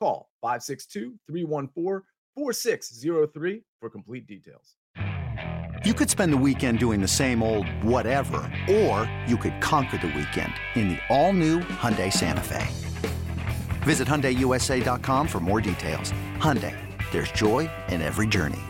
Call 562 314 4603 for complete details. You could spend the weekend doing the same old whatever, or you could conquer the weekend in the all new Hyundai Santa Fe. Visit HyundaiUSA.com for more details. Hyundai, there's joy in every journey.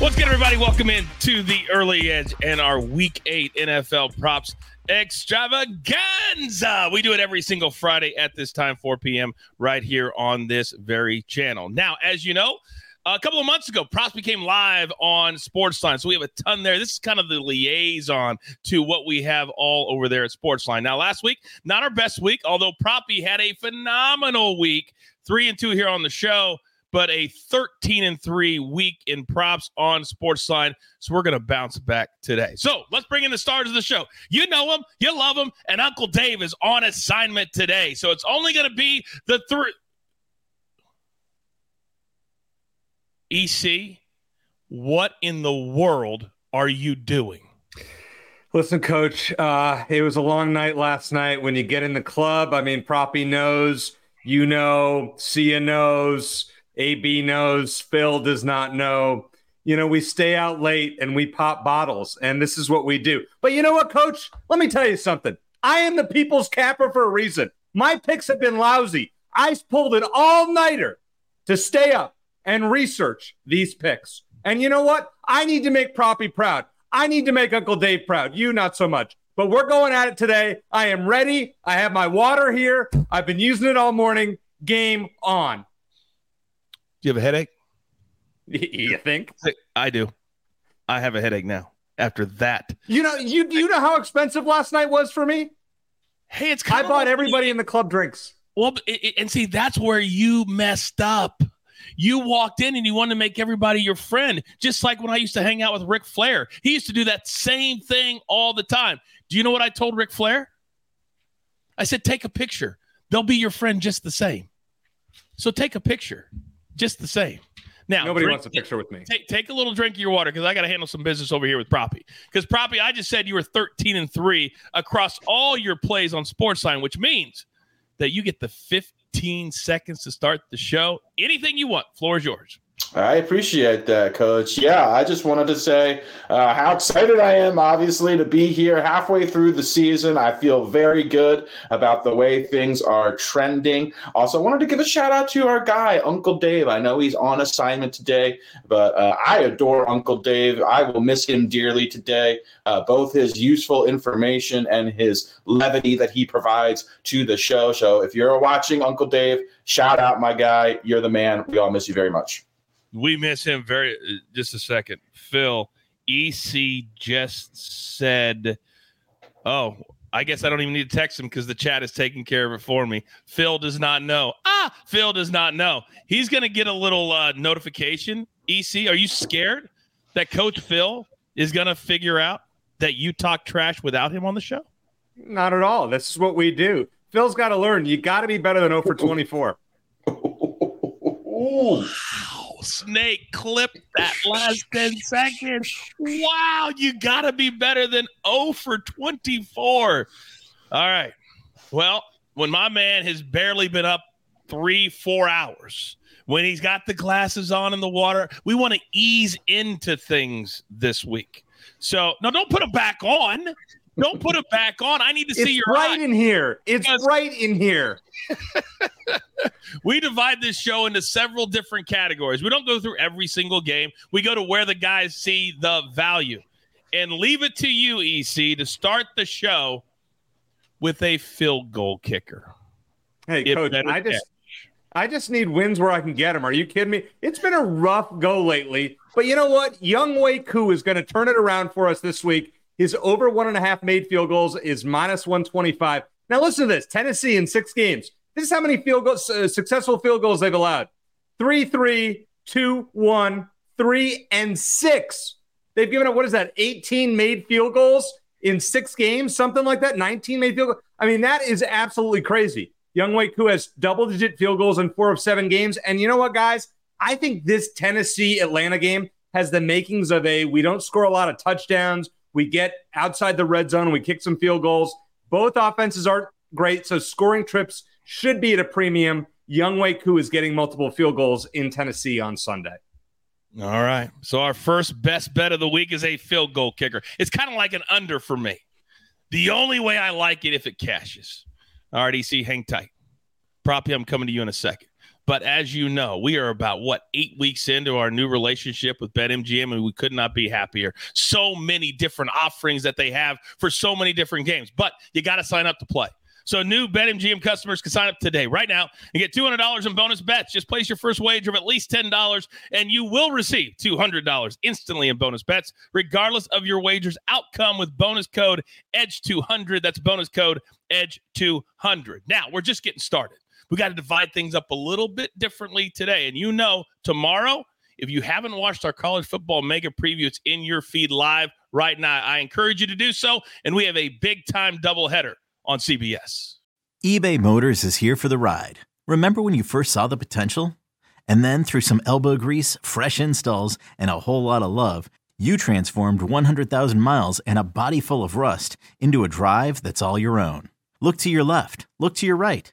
What's good, everybody? Welcome in to the early edge and our week eight NFL props extravaganza. We do it every single Friday at this time, 4 p.m., right here on this very channel. Now, as you know, a couple of months ago, props became live on Sportsline. So we have a ton there. This is kind of the liaison to what we have all over there at Sportsline. Now, last week, not our best week, although Proppy had a phenomenal week. Three and two here on the show but a 13 and 3 week in props on Sportsline. So we're going to bounce back today. So let's bring in the stars of the show. You know them, you love them, and Uncle Dave is on assignment today. So it's only going to be the three. EC, what in the world are you doing? Listen, coach, uh, it was a long night last night. When you get in the club, I mean, Proppy knows, you know, Sia knows AB knows, Phil does not know. You know, we stay out late and we pop bottles, and this is what we do. But you know what, coach? Let me tell you something. I am the people's capper for a reason. My picks have been lousy. I pulled an all nighter to stay up and research these picks. And you know what? I need to make Proppy proud. I need to make Uncle Dave proud. You, not so much. But we're going at it today. I am ready. I have my water here. I've been using it all morning. Game on. Do you have a headache? You think? I do. I have a headache now after that. You know, you you know how expensive last night was for me? Hey, it's I bought everybody in the club drinks. Well, and see, that's where you messed up. You walked in and you wanted to make everybody your friend, just like when I used to hang out with Ric Flair. He used to do that same thing all the time. Do you know what I told Ric Flair? I said, take a picture. They'll be your friend just the same. So take a picture just the same. Now, nobody drink, wants a picture with me. Take, take a little drink of your water because I got to handle some business over here with Proppy. Because Proppy, I just said you were 13 and three across all your plays on Sportsline, which means that you get the 15 seconds to start the show. Anything you want, floor is yours. I appreciate that, Coach. Yeah, I just wanted to say uh, how excited I am, obviously, to be here halfway through the season. I feel very good about the way things are trending. Also, I wanted to give a shout out to our guy, Uncle Dave. I know he's on assignment today, but uh, I adore Uncle Dave. I will miss him dearly today. Uh, both his useful information and his levity that he provides to the show. So, if you're watching Uncle Dave, shout out my guy. You're the man. We all miss you very much. We miss him very. Just a second, Phil. EC just said, "Oh, I guess I don't even need to text him because the chat is taking care of it for me." Phil does not know. Ah, Phil does not know. He's going to get a little uh, notification. EC, are you scared that Coach Phil is going to figure out that you talk trash without him on the show? Not at all. This is what we do. Phil's got to learn. You got to be better than 0 for 24. Wow, Snake clip that last 10 seconds. Wow, you got to be better than 0 for 24. All right. Well, when my man has barely been up three, four hours, when he's got the glasses on in the water, we want to ease into things this week. So, no, don't put them back on. Don't put it back on. I need to see your right eye. in here. It's because right in here. we divide this show into several different categories. We don't go through every single game. We go to where the guys see the value. And leave it to you, EC, to start the show with a field goal kicker. Hey, it coach, I just I just need wins where I can get them. Are you kidding me? It's been a rough go lately, but you know what? Younghoe Koo is going to turn it around for us this week his over one and a half made field goals is minus 125. Now listen to this: Tennessee in six games. This is how many field goals, uh, successful field goals they've allowed: three, three, two, one, three, and six. They've given up what is that? 18 made field goals in six games, something like that. 19 made field goals. I mean, that is absolutely crazy. Young Younghoe Koo has double digit field goals in four of seven games. And you know what, guys? I think this Tennessee Atlanta game has the makings of a we don't score a lot of touchdowns. We get outside the red zone. We kick some field goals. Both offenses aren't great. So scoring trips should be at a premium. Younghoe Koo is getting multiple field goals in Tennessee on Sunday. All right. So our first best bet of the week is a field goal kicker. It's kind of like an under for me. The only way I like it if it cashes. All right, EC, hang tight. Proppy, I'm coming to you in a second. But as you know, we are about what eight weeks into our new relationship with BetMGM, and we could not be happier. So many different offerings that they have for so many different games. But you got to sign up to play. So new BetMGM customers can sign up today, right now, and get $200 in bonus bets. Just place your first wager of at least $10, and you will receive $200 instantly in bonus bets, regardless of your wager's outcome with bonus code EDGE200. That's bonus code EDGE200. Now, we're just getting started. We got to divide things up a little bit differently today. And you know, tomorrow, if you haven't watched our college football mega preview, it's in your feed live right now. I encourage you to do so. And we have a big time doubleheader on CBS. eBay Motors is here for the ride. Remember when you first saw the potential? And then through some elbow grease, fresh installs, and a whole lot of love, you transformed 100,000 miles and a body full of rust into a drive that's all your own. Look to your left, look to your right.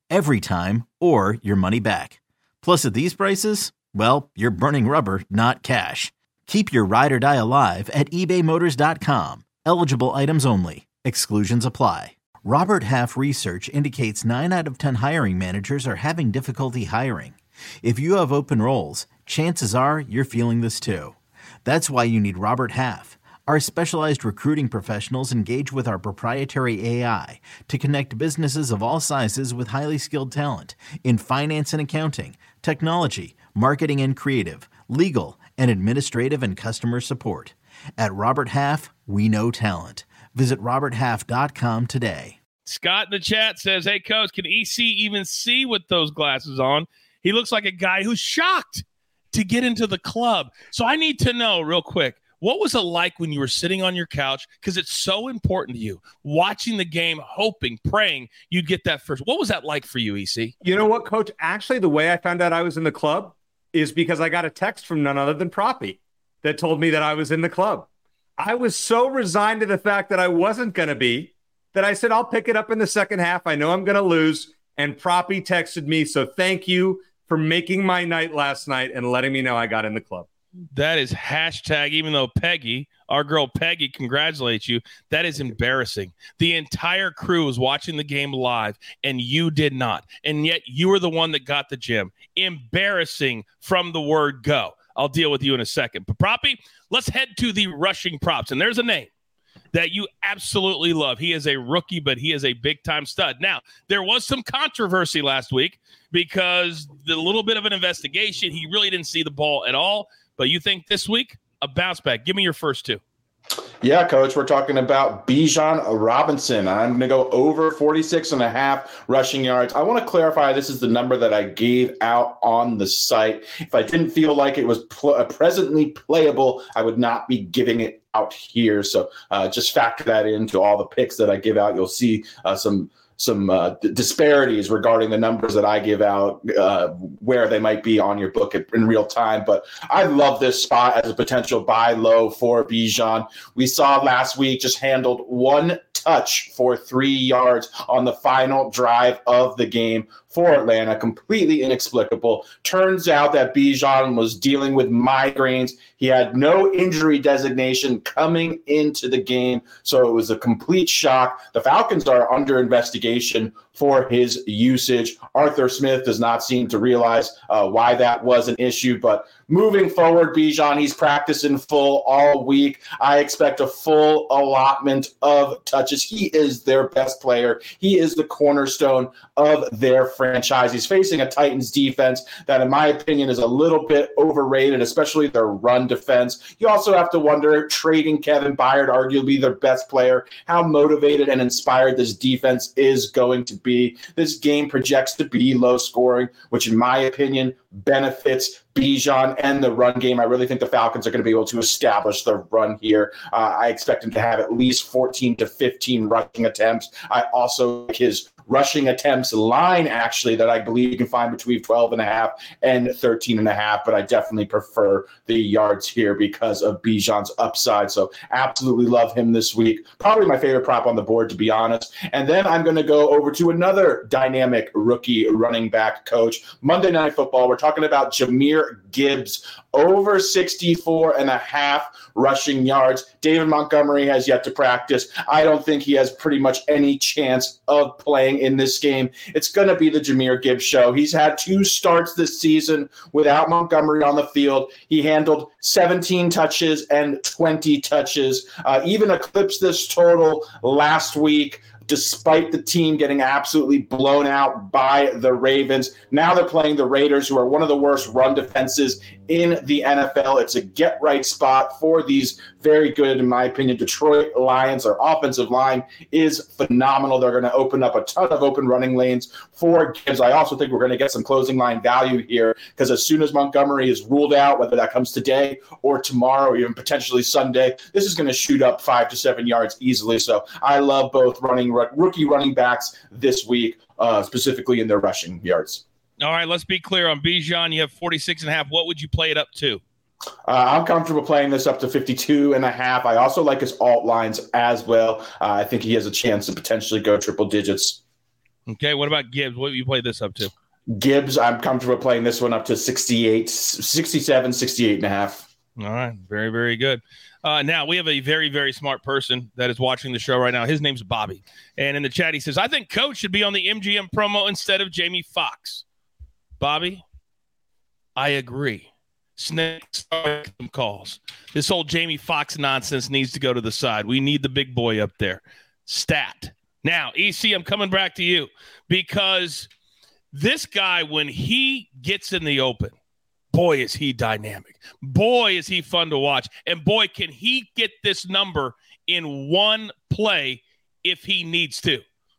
every time, or your money back. Plus, at these prices, well, you're burning rubber, not cash. Keep your ride or die alive at ebaymotors.com. Eligible items only. Exclusions apply. Robert Half research indicates 9 out of 10 hiring managers are having difficulty hiring. If you have open roles, chances are you're feeling this too. That's why you need Robert Half. Our specialized recruiting professionals engage with our proprietary AI to connect businesses of all sizes with highly skilled talent in finance and accounting, technology, marketing and creative, legal, and administrative and customer support. At Robert Half, we know talent. Visit RobertHalf.com today. Scott in the chat says, Hey, coach, can EC even see with those glasses on? He looks like a guy who's shocked to get into the club. So I need to know real quick what was it like when you were sitting on your couch? Because it's so important to you, watching the game, hoping, praying you'd get that first. What was that like for you, EC? You know what, coach? Actually, the way I found out I was in the club is because I got a text from none other than Proppy that told me that I was in the club. I was so resigned to the fact that I wasn't going to be that I said, I'll pick it up in the second half. I know I'm going to lose. And Proppy texted me. So thank you for making my night last night and letting me know I got in the club. That is hashtag, even though Peggy, our girl Peggy, congratulates you. That is embarrassing. The entire crew was watching the game live and you did not. And yet you were the one that got the gym. Embarrassing from the word go. I'll deal with you in a second. But Proppy, let's head to the rushing props. And there's a name that you absolutely love. He is a rookie, but he is a big time stud. Now, there was some controversy last week because the little bit of an investigation, he really didn't see the ball at all. But you think this week a bounce back? Give me your first two. Yeah, coach, we're talking about Bijan Robinson. I'm going to go over 46 and a half rushing yards. I want to clarify this is the number that I gave out on the site. If I didn't feel like it was pl- uh, presently playable, I would not be giving it out here. So uh, just factor that into all the picks that I give out. You'll see uh, some some uh, d- disparities regarding the numbers that I give out, uh, where they might be on your book in real time. But I love this spot as a potential buy low for Bijan. We saw last week just handled one touch for three yards on the final drive of the game for Atlanta. Completely inexplicable. Turns out that Bijan was dealing with migraines. He had no injury designation coming into the game, so it was a complete shock. The Falcons are under investigation for his usage. Arthur Smith does not seem to realize uh, why that was an issue, but moving forward, Bijan, he's practicing full all week. I expect a full allotment of touches. He is their best player. He is the cornerstone of their franchise. He's facing a Titans defense that, in my opinion, is a little bit overrated, especially their run defense. You also have to wonder trading Kevin Byard, arguably their best player, how motivated and inspired this defense is going to be. This game projects to be low scoring, which, in my opinion, benefits Bijan and the run game. I really think the Falcons are going to be able to establish the run here. Uh, I expect him to have at least 14 to 15 rushing attempts. I also like his rushing attempts line actually that I believe you can find between 12 and a half and 13 and a half, but I definitely prefer the yards here because of Bijan's upside. So absolutely love him this week. Probably my favorite prop on the board, to be honest. And then I'm going to go over to another dynamic rookie running back coach. Monday Night Football. We're talking about Jahmyr Gibbs over 64 and a half rushing yards. David Montgomery has yet to practice. I don't think he has pretty much any chance of playing in this game. It's going to be the Jahmyr Gibbs show. He's had two starts this season without Montgomery on the field. He handled 17 touches and 20 touches, uh, even eclipsed this total last week despite the team getting absolutely blown out by the Ravens. Now they're playing the Raiders, who are one of the worst run defenses in the NFL. It's a get right spot for these very good, in my opinion, Detroit Lions. Their offensive line is phenomenal. They're going to open up a ton of open running lanes for Gibbs. I also think we're going to get some closing line value here because as soon as Montgomery is ruled out, whether that comes today or tomorrow or even potentially Sunday, this is going to shoot up five to seven yards easily. So I love both running rookie running backs this week, uh, specifically in their rushing yards. All right, let's be clear on Bijan. You have 46 and a half. What would you play it up to? Uh, I'm comfortable playing this up to 52 and a half. I also like his alt lines as well. Uh, I think he has a chance to potentially go triple digits. Okay, what about Gibbs? What would you play this up to? Gibbs, I'm comfortable playing this one up to 68, 67, 68 and a half. All right, very, very good. Uh, now we have a very, very smart person that is watching the show right now. His name's Bobby, and in the chat he says, "I think Coach should be on the MGM promo instead of Jamie Foxx." Bobby, I agree. Snakes some calls. This whole Jamie Foxx nonsense needs to go to the side. We need the big boy up there. Stat. Now, EC, I'm coming back to you because this guy, when he gets in the open, boy, is he dynamic. Boy, is he fun to watch. And boy, can he get this number in one play if he needs to.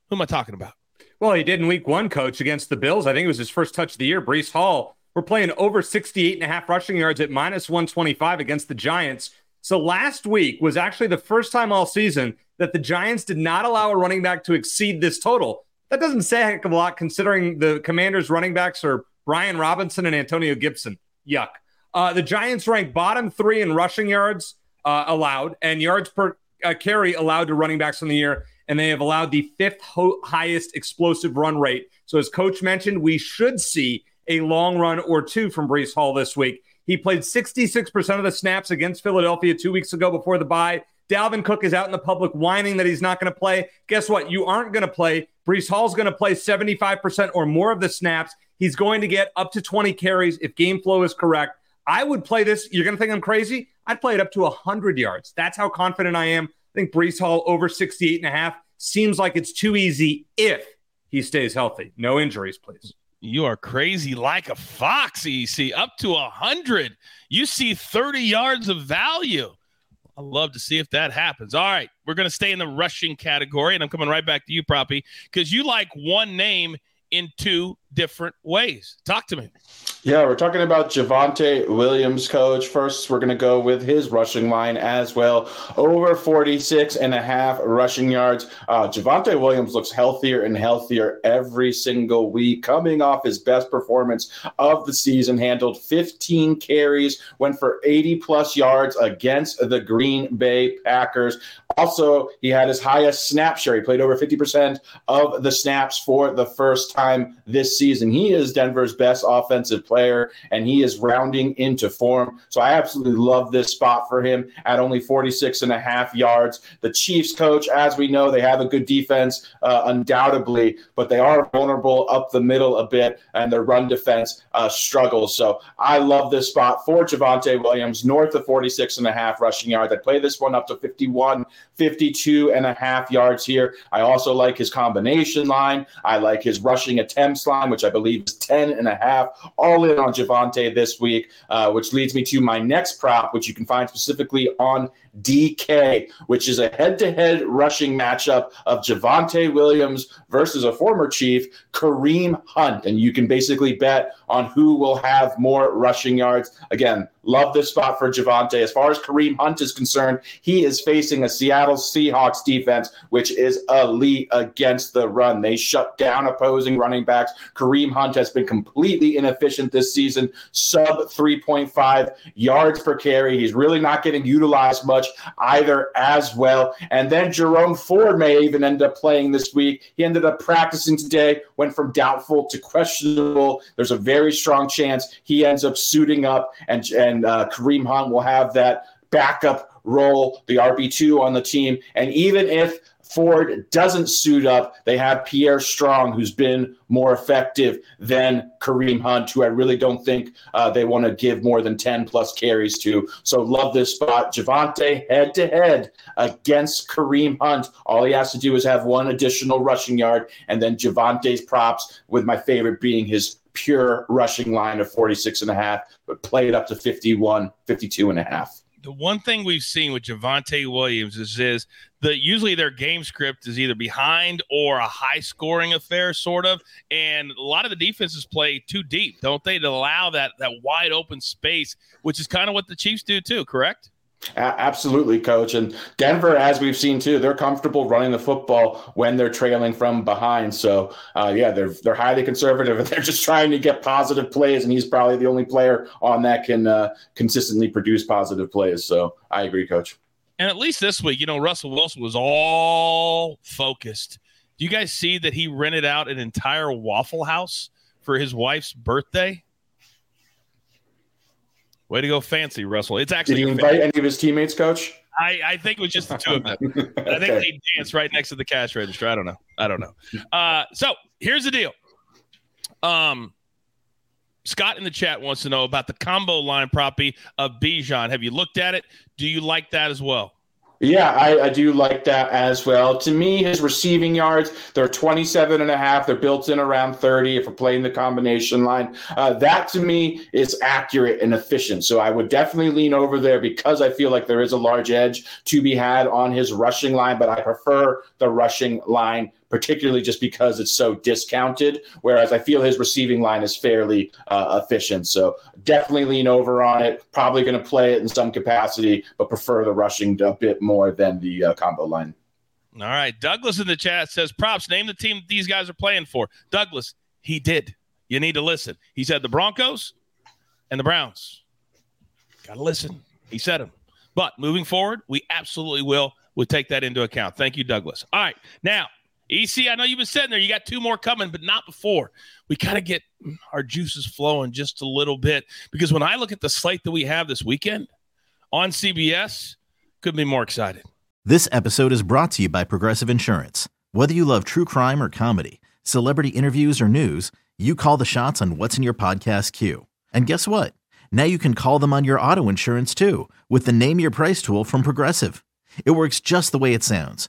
Who am I talking about? Well, he did in week one, coach, against the Bills. I think it was his first touch of the year. Breece Hall, we're playing over 68 and a half rushing yards at minus 125 against the Giants. So last week was actually the first time all season that the Giants did not allow a running back to exceed this total. That doesn't say a heck of a lot considering the Commanders' running backs are Brian Robinson and Antonio Gibson. Yuck. Uh, the Giants rank bottom three in rushing yards uh, allowed and yards per uh, carry allowed to running backs in the year, and they have allowed the fifth ho- highest explosive run rate. So, as Coach mentioned, we should see a long run or two from Breece Hall this week. He played 66% of the snaps against Philadelphia two weeks ago before the bye. Dalvin Cook is out in the public whining that he's not going to play. Guess what? You aren't going to play. Breece Hall's going to play 75% or more of the snaps. He's going to get up to 20 carries if game flow is correct. I would play this. You're going to think I'm crazy? I'd play it up to 100 yards. That's how confident I am. I think Breece Hall over 68 and a half seems like it's too easy if he stays healthy. No injuries, please. You are crazy like a fox, EC. Up to 100. You see 30 yards of value. I'd love to see if that happens. All right. We're going to stay in the rushing category, and I'm coming right back to you, Proppy, because you like one name in two different ways. Talk to me. Yeah, we're talking about Javonte Williams, coach. First, we're going to go with his rushing line as well. Over 46 and a half rushing yards. Uh, Javonte Williams looks healthier and healthier every single week, coming off his best performance of the season. Handled 15 carries, went for 80 plus yards against the Green Bay Packers. Also, he had his highest snap share. He played over 50% of the snaps for the first time this season. He is Denver's best offensive player, and he is rounding into form. So I absolutely love this spot for him at only 46 and a half yards. The Chiefs coach, as we know, they have a good defense, uh, undoubtedly, but they are vulnerable up the middle a bit, and their run defense uh, struggles. So I love this spot for Javonte Williams, north of 46 and a half rushing yards. I play this one up to 51, 52 and a half yards here. I also like his combination line. I like his rushing attempts line, which I believe is 10 and a half. All in on Javonte this week, uh, which leads me to my next prop, which you can find specifically on DK, which is a head to head rushing matchup of Javonte Williams versus a former Chief, Kareem Hunt. And you can basically bet on who will have more rushing yards. Again, love this spot for Javonte. As far as Kareem Hunt is concerned, he is facing a Seattle Seahawks defense, which is elite against the run. They shut down opposing running backs. Kareem Hunt has been completely inefficient this season, sub 3.5 yards per carry. He's really not getting utilized much either as well. And then Jerome Ford may even end up playing this week. He ended up practicing today, went from doubtful to questionable. There's a very strong chance he ends up suiting up, and, and uh, Kareem Hunt will have that backup role, the RB2 on the team. And even if Ford doesn't suit up. They have Pierre Strong, who's been more effective than Kareem Hunt, who I really don't think uh, they want to give more than 10 plus carries to. So love this spot. Javonte head to head against Kareem Hunt. All he has to do is have one additional rushing yard, and then Javonte's props, with my favorite being his pure rushing line of 46 and a half, but play it up to 51, 52 and a half the one thing we've seen with Javonte Williams is is that usually their game script is either behind or a high scoring affair, sort of. And a lot of the defenses play too deep, don't they? To allow that that wide open space, which is kind of what the Chiefs do too, correct? Absolutely, coach. And Denver, as we've seen too, they're comfortable running the football when they're trailing from behind. So, uh, yeah, they're they're highly conservative and they're just trying to get positive plays. And he's probably the only player on that can uh, consistently produce positive plays. So, I agree, coach. And at least this week, you know, Russell Wilson was all focused. Do you guys see that he rented out an entire Waffle House for his wife's birthday? Way to go, fancy Russell! It's actually. Did he invite any of his teammates, Coach? I, I think it was just the two of them. okay. I think they danced right next to the cash register. I don't know. I don't know. Uh, so here's the deal. Um, Scott in the chat wants to know about the combo line propy of Bijan. Have you looked at it? Do you like that as well? Yeah, I, I, do like that as well. To me, his receiving yards, they're 27 and a half. They're built in around 30 if we're playing the combination line. Uh, that to me is accurate and efficient. So I would definitely lean over there because I feel like there is a large edge to be had on his rushing line, but I prefer the rushing line particularly just because it's so discounted. Whereas I feel his receiving line is fairly uh, efficient. So definitely lean over on it. Probably going to play it in some capacity, but prefer the rushing a bit more than the uh, combo line. All right. Douglas in the chat says, Props, name the team these guys are playing for. Douglas, he did. You need to listen. He said the Broncos and the Browns. Got to listen. He said them. But moving forward, we absolutely will. We'll take that into account. Thank you, Douglas. All right. Now, EC, I know you've been sitting there. You got two more coming, but not before. We kind of get our juices flowing just a little bit because when I look at the slate that we have this weekend on CBS, could be more excited. This episode is brought to you by Progressive Insurance. Whether you love true crime or comedy, celebrity interviews or news, you call the shots on what's in your podcast queue. And guess what? Now you can call them on your auto insurance too with the Name Your Price tool from Progressive. It works just the way it sounds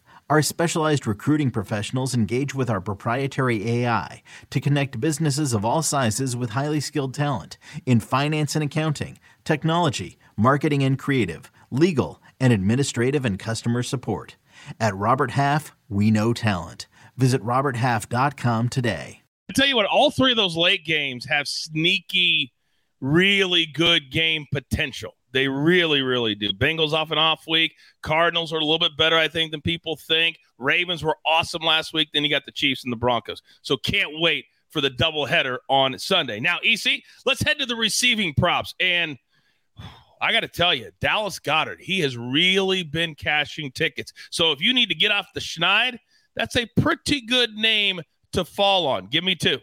Our specialized recruiting professionals engage with our proprietary AI to connect businesses of all sizes with highly skilled talent in finance and accounting, technology, marketing and creative, legal, and administrative and customer support. At Robert Half, we know talent. Visit RobertHalf.com today. I tell you what, all three of those late games have sneaky really good game potential. They really, really do. Bengals off an off week. Cardinals are a little bit better, I think, than people think. Ravens were awesome last week. Then you got the Chiefs and the Broncos. So can't wait for the doubleheader on Sunday. Now, EC, let's head to the receiving props. And I got to tell you, Dallas Goedert, he has really been cashing tickets. So if you need to get off the schneid, that's a pretty good name to fall on. Give me two.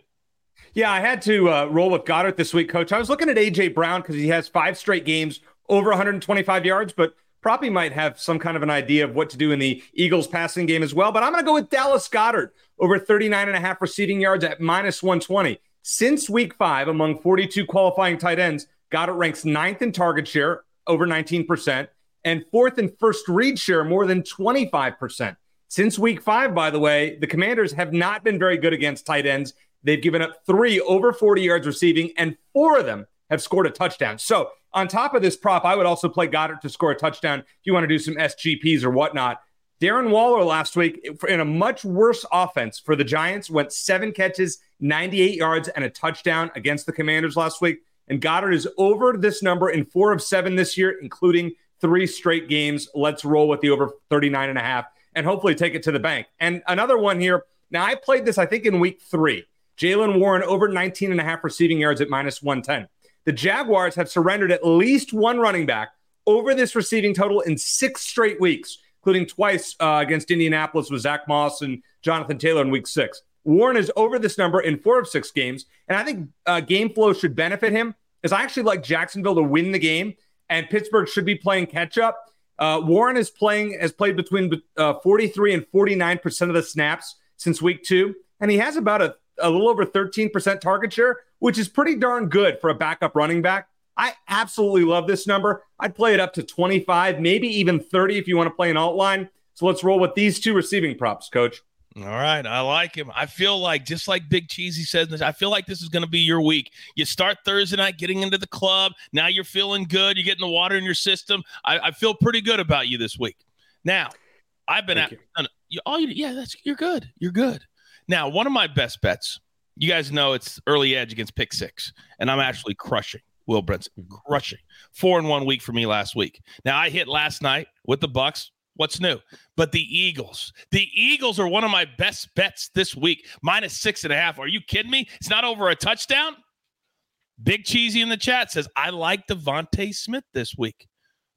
Yeah, I had to uh, roll with Goedert this week, coach. I was looking at AJ Brown because he has five straight games over 125 yards, but probably might have some kind of an idea of what to do in the Eagles passing game as well. But I'm going to go with Dallas Goedert over 39 and a half receiving yards at minus 120. Since week five, among 42 qualifying tight ends, Goedert ranks ninth in target share, over 19%, and fourth in first read share, more than 25%. Since week five, by the way, the Commanders have not been very good against tight ends. They've given up three over 40 yards receiving, and four of them have scored a touchdown. So, on top of this prop, I would also play Goedert to score a touchdown if you want to do some SGPs or whatnot. Darren Waller last week in a much worse offense for the Giants went seven catches, 98 yards, and a touchdown against the Commanders last week. And Goedert is over this number in four of seven this year, including three straight games. Let's roll with the over 39 and a half and hopefully take it to the bank. And another one here. Now, I played this, I think, in week three. Jaylen Warren over 19 and a half receiving yards at minus 110. The Jaguars have surrendered at least one running back over this receiving total in six straight weeks, including twice uh, against Indianapolis with Zach Moss and Jonathan Taylor in week six. Warren is over this number in four of six games. And I think uh, game flow should benefit him, as I actually like Jacksonville to win the game, and Pittsburgh should be playing catch up. Uh, Warren is playing, has played between uh, 43 and 49% of the snaps since week two. And he has about a a little over 13% target share, which is pretty darn good for a backup running back. I absolutely love this number. I'd play it up to 25, maybe even 30 if you want to play an alt line. So let's roll with these two receiving props, coach. All right, I like him. I feel like just like Big Cheesy says, I feel like this is going to be your week. You start Thursday night getting into the club. Now you're feeling good. You're getting the water in your system. I, I feel pretty good about you this week. Now, I've been Thank at you. all oh, you. Yeah, that's you're good. You're good. Now, one of my best bets, you guys know it's early edge against pick six, and I'm actually crushing Will Brinson, mm-hmm. crushing four in one week for me last week. Now I hit last night with the Bucks. What's new? But the Eagles, the Eagles are one of my best bets this week, minus six and a half. Are you kidding me? It's not over a touchdown. Big Cheesy in the chat says, I like DeVonta Smith this week.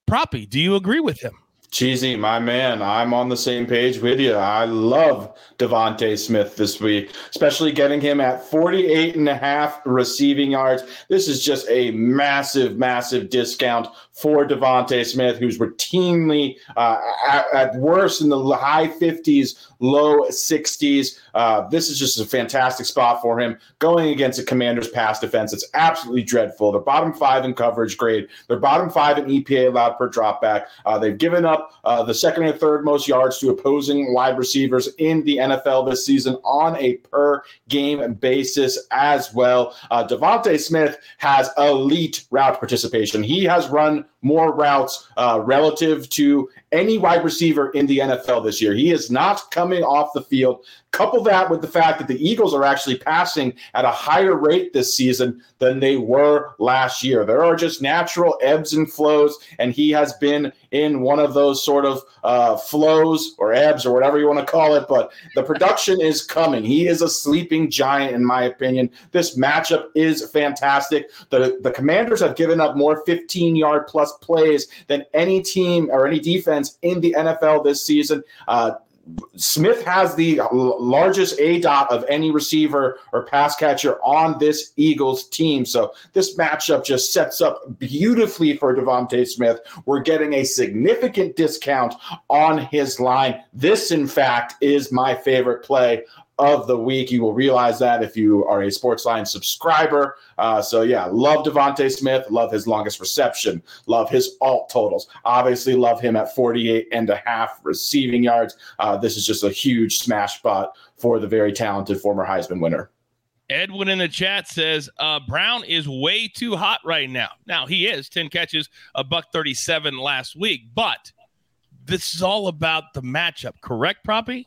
Proppy, do you agree with him? Cheesy, my man, I'm on the same page with you. I love DeVonta Smith this week, especially getting him at 48 and a half receiving yards. This is just a massive, massive discount for DeVonta Smith, who's routinely uh, at, at, worst in the high 50s, low 60s. Uh, this is just a fantastic spot for him going against a commander's pass defense. It's absolutely dreadful. They're bottom five in coverage grade, they're bottom five in EPA allowed per dropback. Uh, they've given up uh, the second and third most yards to opposing wide receivers in the NFL this season on a per game basis as well. Uh, DeVonta Smith has elite route participation. He has run more routes uh, relative to any wide receiver in the NFL this year. He is not coming off the field. Couple that with the fact that the Eagles are actually passing at a higher rate this season than they were last year. There are just natural ebbs and flows, and he has been in one of those sort of uh, flows or ebbs or whatever you want to call it. But the production is coming. He is a sleeping giant, in my opinion. This matchup is fantastic. The, the Commanders have given up more 15 yard plus plays than any team or any defense in the NFL this season. Uh, Smith has the largest aDOT of any receiver or pass catcher on this Eagles team. So this matchup just sets up beautifully for DeVonta Smith. We're getting a significant discount on his line. This, in fact, is my favorite play of the week. You will realize that if you are a Sportsline subscriber. Uh, so yeah, love DeVonta Smith. Love his longest reception. Love his alt totals. Obviously, love him at 48 and a half receiving yards. Uh, this is just a huge smash spot for the very talented former Heisman winner. Edwin in the chat says uh, Brown is way too hot right now. Now he is 10 catches, a buck 37 last week, but this is all about the matchup, correct, Proppy?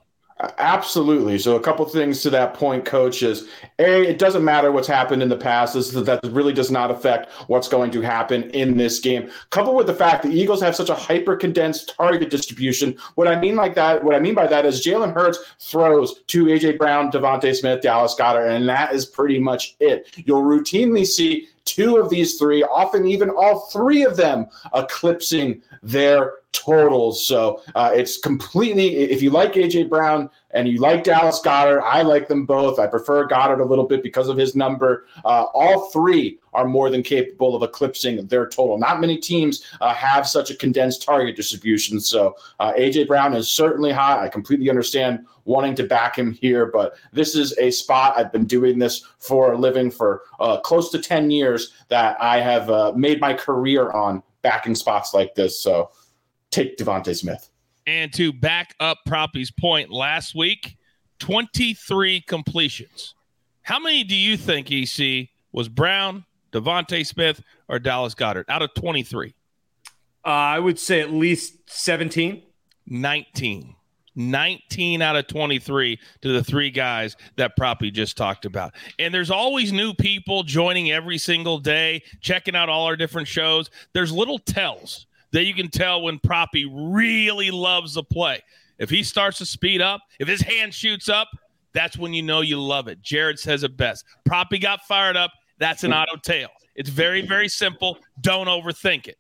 Absolutely. So, a couple things to that point, coach, is A, it doesn't matter what's happened in the past. This, that really does not affect what's going to happen in this game. Coupled with the fact the Eagles have such a hyper condensed target distribution. What I mean like that, what I mean by that is Jalen Hurts throws to AJ Brown, DeVonta Smith, Dallas Goedert, and that is pretty much it. You'll routinely see two of these three, often even all three of them, eclipsing their totals. So uh, it's completely, if you like AJ Brown and you like Dallas Goedert. I like them both. I prefer Goedert a little bit because of his number. Uh, all three are more than capable of eclipsing their total. Not many teams uh, have such a condensed target distribution. So uh, AJ Brown is certainly hot. I completely understand wanting to back him here, but this is a spot I've been doing this for a living for uh, close to 10 years that I have uh, made my career on backing spots like this. So take DeVonta Smith. And to back up Proppy's point last week, 23 completions. How many do you think, EC, was Brown, DeVonta Smith, or Dallas Goedert out of 23? Uh, I would say at least 17. 19. 19 out of 23 to the three guys that Proppy just talked about. And there's always new people joining every single day, checking out all our different shows. There's little tells that you can tell when Proppy really loves the play. If he starts to speed up, if his hand shoots up, that's when you know you love it. Jared says it best. Proppy got fired up. That's an auto tail. It's very, very simple. Don't overthink it.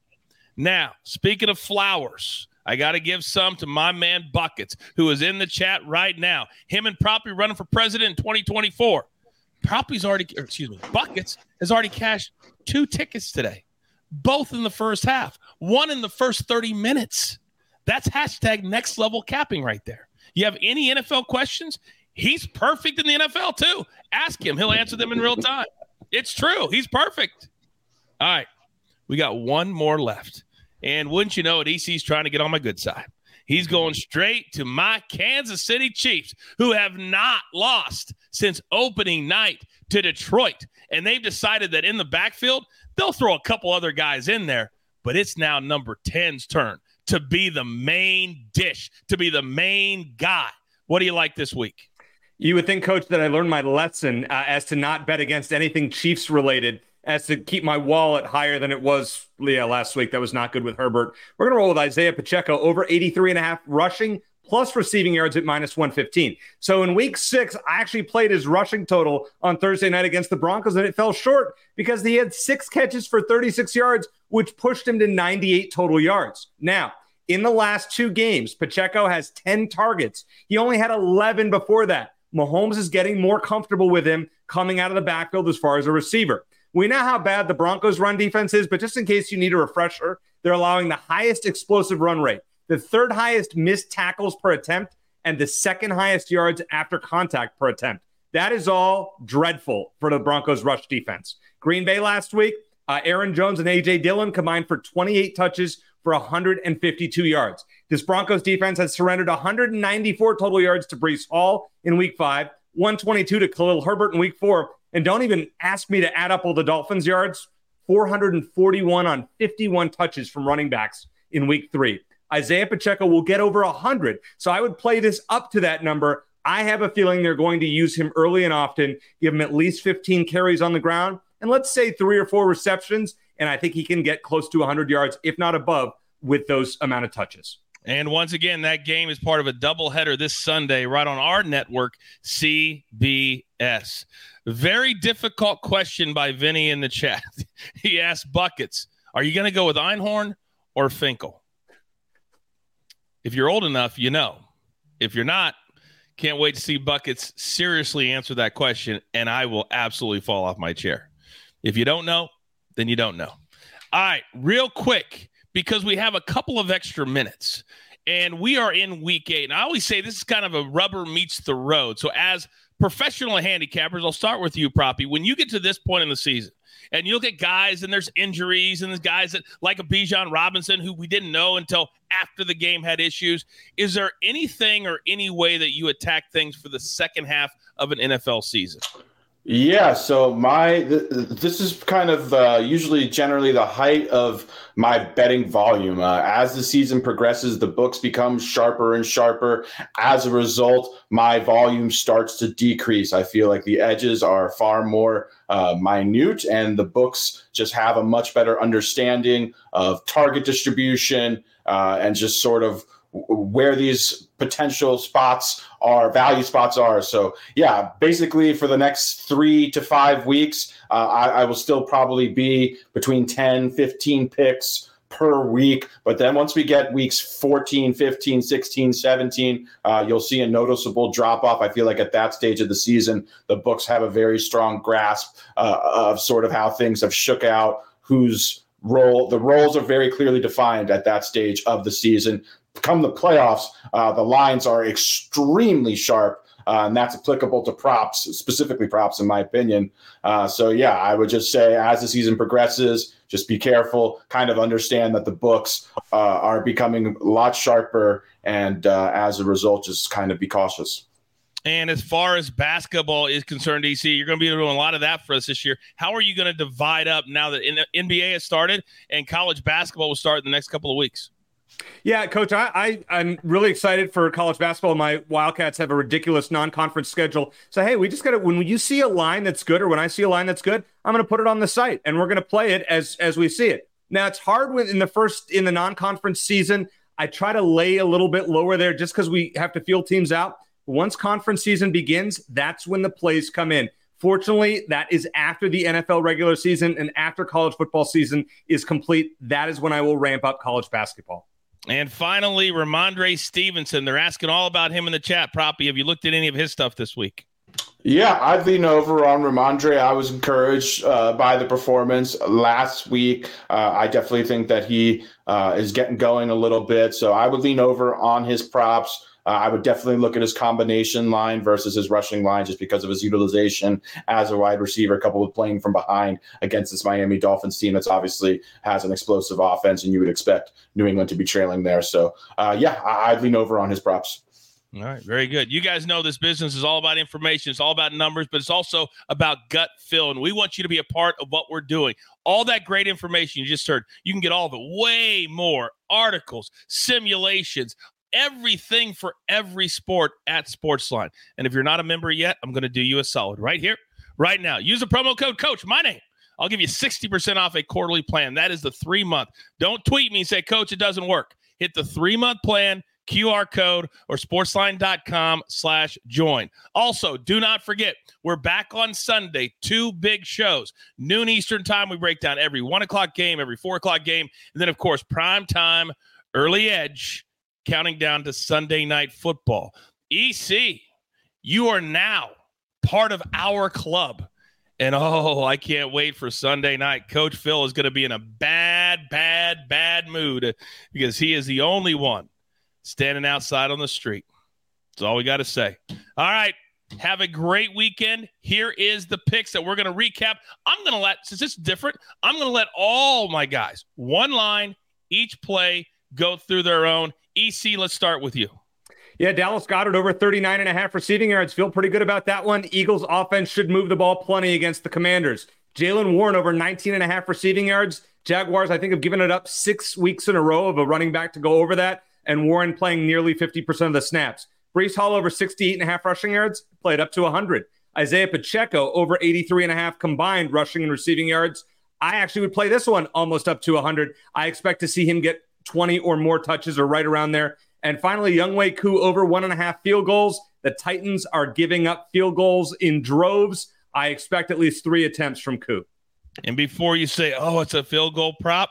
Now, speaking of flowers, I got to give some to my man Buckets, who is in the chat right now. Him and Proppy running for president in 2024. Proppy's already, excuse me, Buckets has already cashed two tickets today both in the first half, one in the first 30 minutes. That's hashtag next level capping right there. You have any NFL questions? He's perfect in the NFL too. Ask him, he'll answer them in real time. It's true. He's perfect. All right. We got one more left. And wouldn't you know it, EC's trying to get on my good side. He's going straight to my Kansas City Chiefs, who have not lost since opening night to Detroit. And they've decided that in the backfield, They'll throw a couple other guys in there, but it's now number 10's turn to be the main dish, to be the main guy. What do you like this week? You would think, coach, that I learned my lesson uh, as to not bet against anything Chiefs related, as to keep my wallet higher than it was Leah last week. That was not good with Herbert. We're going to roll with Isaiah Pacheco over 83 and a half rushing plus receiving yards at minus 115. So in week six, I actually played his rushing total on Thursday night against the Broncos, and it fell short because he had six catches for 36 yards, which pushed him to 98 total yards. Now, in the last two games, Pacheco has 10 targets. He only had 11 before that. Mahomes is getting more comfortable with him coming out of the backfield as far as a receiver. We know how bad the Broncos' run defense is, but just in case you need a refresher, they're allowing the highest explosive run rate the third highest missed tackles per attempt, and the second highest yards after contact per attempt. That is all dreadful for the Broncos' rush defense. Green Bay last week, uh, Aaron Jones and A.J. Dillon combined for 28 touches for 152 yards. This Broncos defense has surrendered 194 total yards to Breece Hall in week five, 122 to Khalil Herbert in week four. And don't even ask me to add up all the Dolphins' yards 441 on 51 touches from running backs in week three. Isaiah Pacheco will get over 100. So I would play this up to that number. I have a feeling they're going to use him early and often, give him at least 15 carries on the ground, and let's say three or four receptions. And I think he can get close to 100 yards, if not above, with those amount of touches. And once again, that game is part of a doubleheader this Sunday, right on our network, CBS. Very difficult question by Vinny in the chat. he asked Buckets, Are you going to go with Einhorn or Finkel? If you're old enough, you know. If you're not, can't wait to see Buckets seriously answer that question, and I will absolutely fall off my chair. If you don't know, then you don't know. All right, real quick, because we have a couple of extra minutes and we are in week eight. And I always say this is kind of a rubber meets the road. So, as professional handicappers, I'll start with you, Proppy. When you get to this point in the season, and you look at guys, and there's injuries, and there's guys that like a Bijan Robinson who we didn't know until after the game had issues. Is there anything or any way that you attack things for the second half of an NFL season? Yeah, so my th- this is kind of uh, usually generally the height of my betting volume. Uh, as the season progresses, the books become sharper and sharper. As a result, my volume starts to decrease. I feel like the edges are far more uh, minute, and the books just have a much better understanding of target distribution uh, and just sort of where these potential spots are, value spots are. So, yeah, basically for the next three to five weeks, uh, I, I, will still probably be between 10, 15 picks per week. But then once we get weeks 14, 15, 16, 17, uh, you'll see a noticeable drop off. I feel like at that stage of the season, the books have a very strong grasp uh, of sort of how things have shook out, who's role the roles are very clearly defined at that stage of the season come the playoffs, uh, the lines are extremely sharp. Uh, and that's applicable to props, specifically props, in my opinion. Uh, so, yeah, I would just say as the season progresses, just be careful, kind of understand that the books uh, are becoming a lot sharper. And uh, as a result, just kind of be cautious. And as far as basketball is concerned, DC, you're going to be doing a lot of that for us this year. How are you going to divide up now that NBA has started and college basketball will start in the next couple of weeks? Yeah, coach, I, I am really excited for college basketball. My Wildcats have a ridiculous non-conference schedule. So hey, we just got to when you see a line that's good or when I see a line that's good, I'm going to put it on the site and we're going to play it as as we see it. Now, it's hard when in the first in the non-conference season, I try to lay a little bit lower there just cuz we have to field teams out. Once conference season begins, that's when the plays come in. Fortunately, that is after the NFL regular season and after college football season is complete. That is when I will ramp up college basketball. And finally, Rhamondre Stevenson. They're asking all about him in the chat. Proppy, have you looked at any of his stuff this week? Yeah, I've lean over on Rhamondre. I was encouraged uh, by the performance last week. Uh, I definitely think that he uh, is getting going a little bit. So I would lean over on his props. Uh, I would definitely look at his combination line versus his rushing line just because of his utilization as a wide receiver, coupled with playing from behind against this Miami Dolphins team that's obviously has an explosive offense, and you would expect New England to be trailing there. So, uh, yeah, I'd lean over on his props. All right, very good. You guys know this business is all about information. It's all about numbers, but it's also about gut feel. And we want you to be a part of what we're doing. All that great information you just heard, you can get all of it, way more articles, simulations, everything for every sport at Sportsline. And if you're not a member yet, I'm going to do you a solid right here, right now. Use the promo code Coach, my name. I'll give you 60% off a quarterly plan. That is the three month. Don't tweet me and say, Coach, it doesn't work. Hit the three month plan. QR code or sportsline.com slash join. Also, do not forget, we're back on Sunday, two big shows. Noon Eastern time, we break down every one o'clock game, every four o'clock game, and then, of course, prime time, early edge counting down to Sunday night football. EC, you are now part of our club. And oh, I can't wait for Sunday night. Coach Phil is going to be in a bad, bad, bad mood because he is the only one standing outside on the street. That's all we got to say. All right. Have a great weekend. Here is the picks that we're going to recap. I'm going to let, since it's different, I'm going to let all my guys, one line, each play, go through their own. EC, let's start with you. Yeah, Dallas Goedert over 39 and a half receiving yards. Feel pretty good about that one. Eagles offense should move the ball plenty against the Commanders. Jaylen Warren over 19 and a half receiving yards. Jaguars, I think, have given it up six weeks in a row of a running back to go over that, and Warren playing nearly 50% of the snaps. Breece Hall over 68 and a half rushing yards, played up to 100. Isaiah Pacheco over 83 and a half combined rushing and receiving yards. I actually would play this one almost up to 100. I expect to see him get 20 or more touches or right around there. And finally, Younghoe Koo over one and a half field goals. The Titans are giving up field goals in droves. I expect at least three attempts from Koo. And before you say, oh, it's a field goal prop,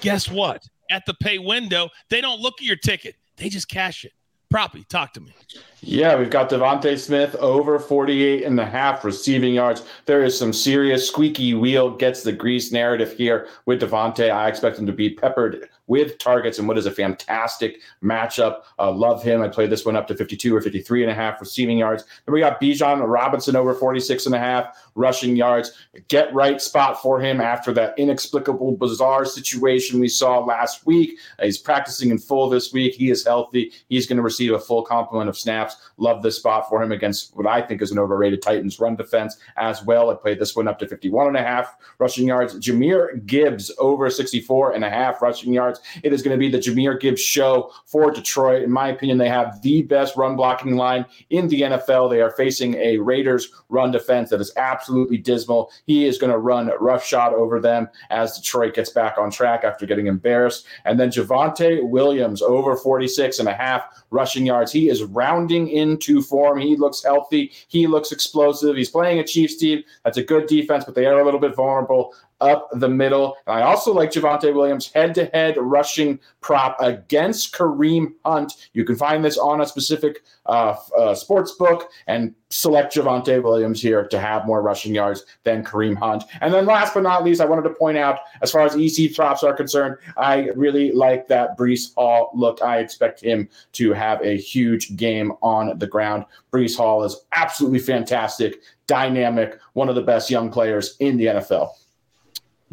guess what? At the pay window, they don't look at your ticket, they just cash it. Proppy, talk to me. Yeah, we've got DeVonta Smith over 48 and a half receiving yards. There is some serious squeaky wheel gets the grease narrative here with DeVonta. I expect him to be peppered with targets and what is a fantastic matchup. Uh, love him. I played this one up to 52 or 53 and a half receiving yards. Then we got Bijan Robinson over 46 and a half rushing yards. Get right spot for him after that inexplicable, bizarre situation we saw last week. Uh, he's practicing in full this week. He is healthy. He's going to receive a full complement of snaps. Love this spot for him against what I think is an overrated Titans run defense as well. I played this one up to 51 and a half rushing yards. Jahmyr Gibbs over 64 and a half rushing yards. It is going to be the Jahmyr Gibbs show for Detroit. In my opinion, they have the best run blocking line in the NFL. They are facing a Raiders run defense that is absolutely dismal. He is going to run roughshod over them as Detroit gets back on track after getting embarrassed. And then Javonte Williams over 46 and a half rushing yards. He is rounding into form. He looks healthy. He looks explosive. He's playing a Chiefs team. That's a good defense, but they are a little bit vulnerable up the middle. And I also like Javonte Williams head to head rushing prop against Kareem Hunt. You can find this on a specific uh, uh, sports book and select Javonte Williams here to have more rushing yards than Kareem Hunt. And then last but not least, I wanted to point out as far as EC props are concerned, I really like that Breece Hall look. I expect him to have a huge game on the ground. Breece Hall is absolutely fantastic, dynamic, one of the best young players in the NFL.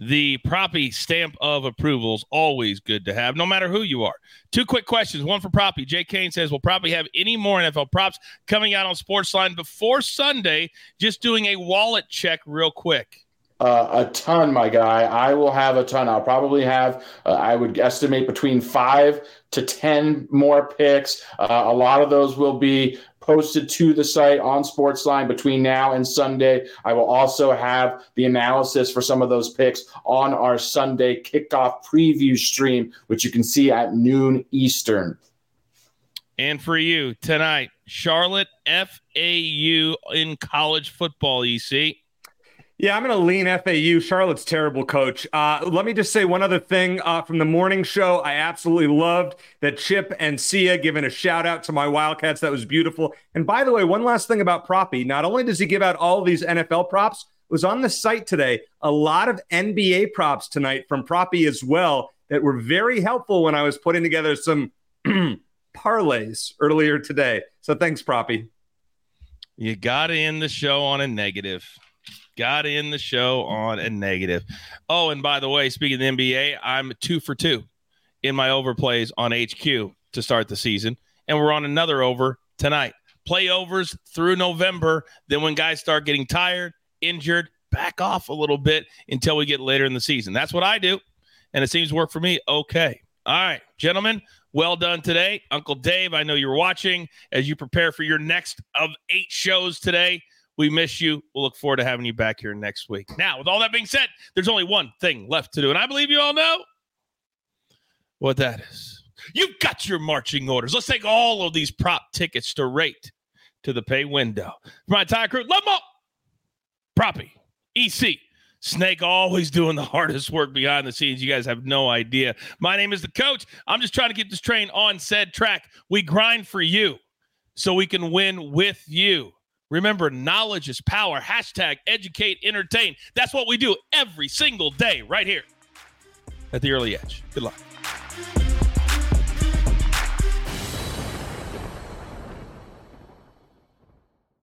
The Proppy stamp of approval is always good to have, no matter who you are. Two quick questions. One for Proppy. Jay Kane says, Will Proppy have any more NFL props coming out on Sportsline before Sunday? Just doing a wallet check real quick. Uh, a ton, my guy. I will have a ton. I'll probably have, uh, I would estimate between five to 10 more picks. Uh, a lot of those will be posted to the site on Sportsline between now and Sunday. I will also have the analysis for some of those picks on our Sunday kickoff preview stream, which you can see at noon Eastern. And for you tonight, Charlotte FAU in college football, EC. Yeah, I'm going to lean FAU. Charlotte's terrible coach. Uh, let me just say one other thing uh, from the morning show. I absolutely loved that Chip and Sia giving a shout out to my Wildcats. That was beautiful. And by the way, one last thing about Proppy. Not only does he give out all these NFL props, was on the site today. A lot of NBA props tonight from Proppy as well that were very helpful when I was putting together some parlays earlier today. So thanks, Proppy. You got to end the show on a negative got in the show on a negative. Oh, and by the way, speaking of the NBA, I'm two for two in my overplays on HQ to start the season, and we're on another over tonight. Playovers through November. Then when guys start getting tired, injured, back off a little bit until we get later in the season. That's what I do, and it seems to work for me. Okay. All right, gentlemen, well done today. Uncle Dave, I know you're watching as you prepare for your next of eight shows today. We miss you. We'll look forward to having you back here next week. Now, with all that being said, there's only one thing left to do, and I believe you all know what that is. You've got your marching orders. Let's take all of these prop tickets to rate to the pay window. For my entire crew, love them all. Proppy, EC, Snake always doing the hardest work behind the scenes. You guys have no idea. My name is the coach. I'm just trying to get this train on said track. We grind for you so we can win with you. Remember, knowledge is power. Hashtag educate, entertain. That's what we do every single day right here at the early edge. Good luck.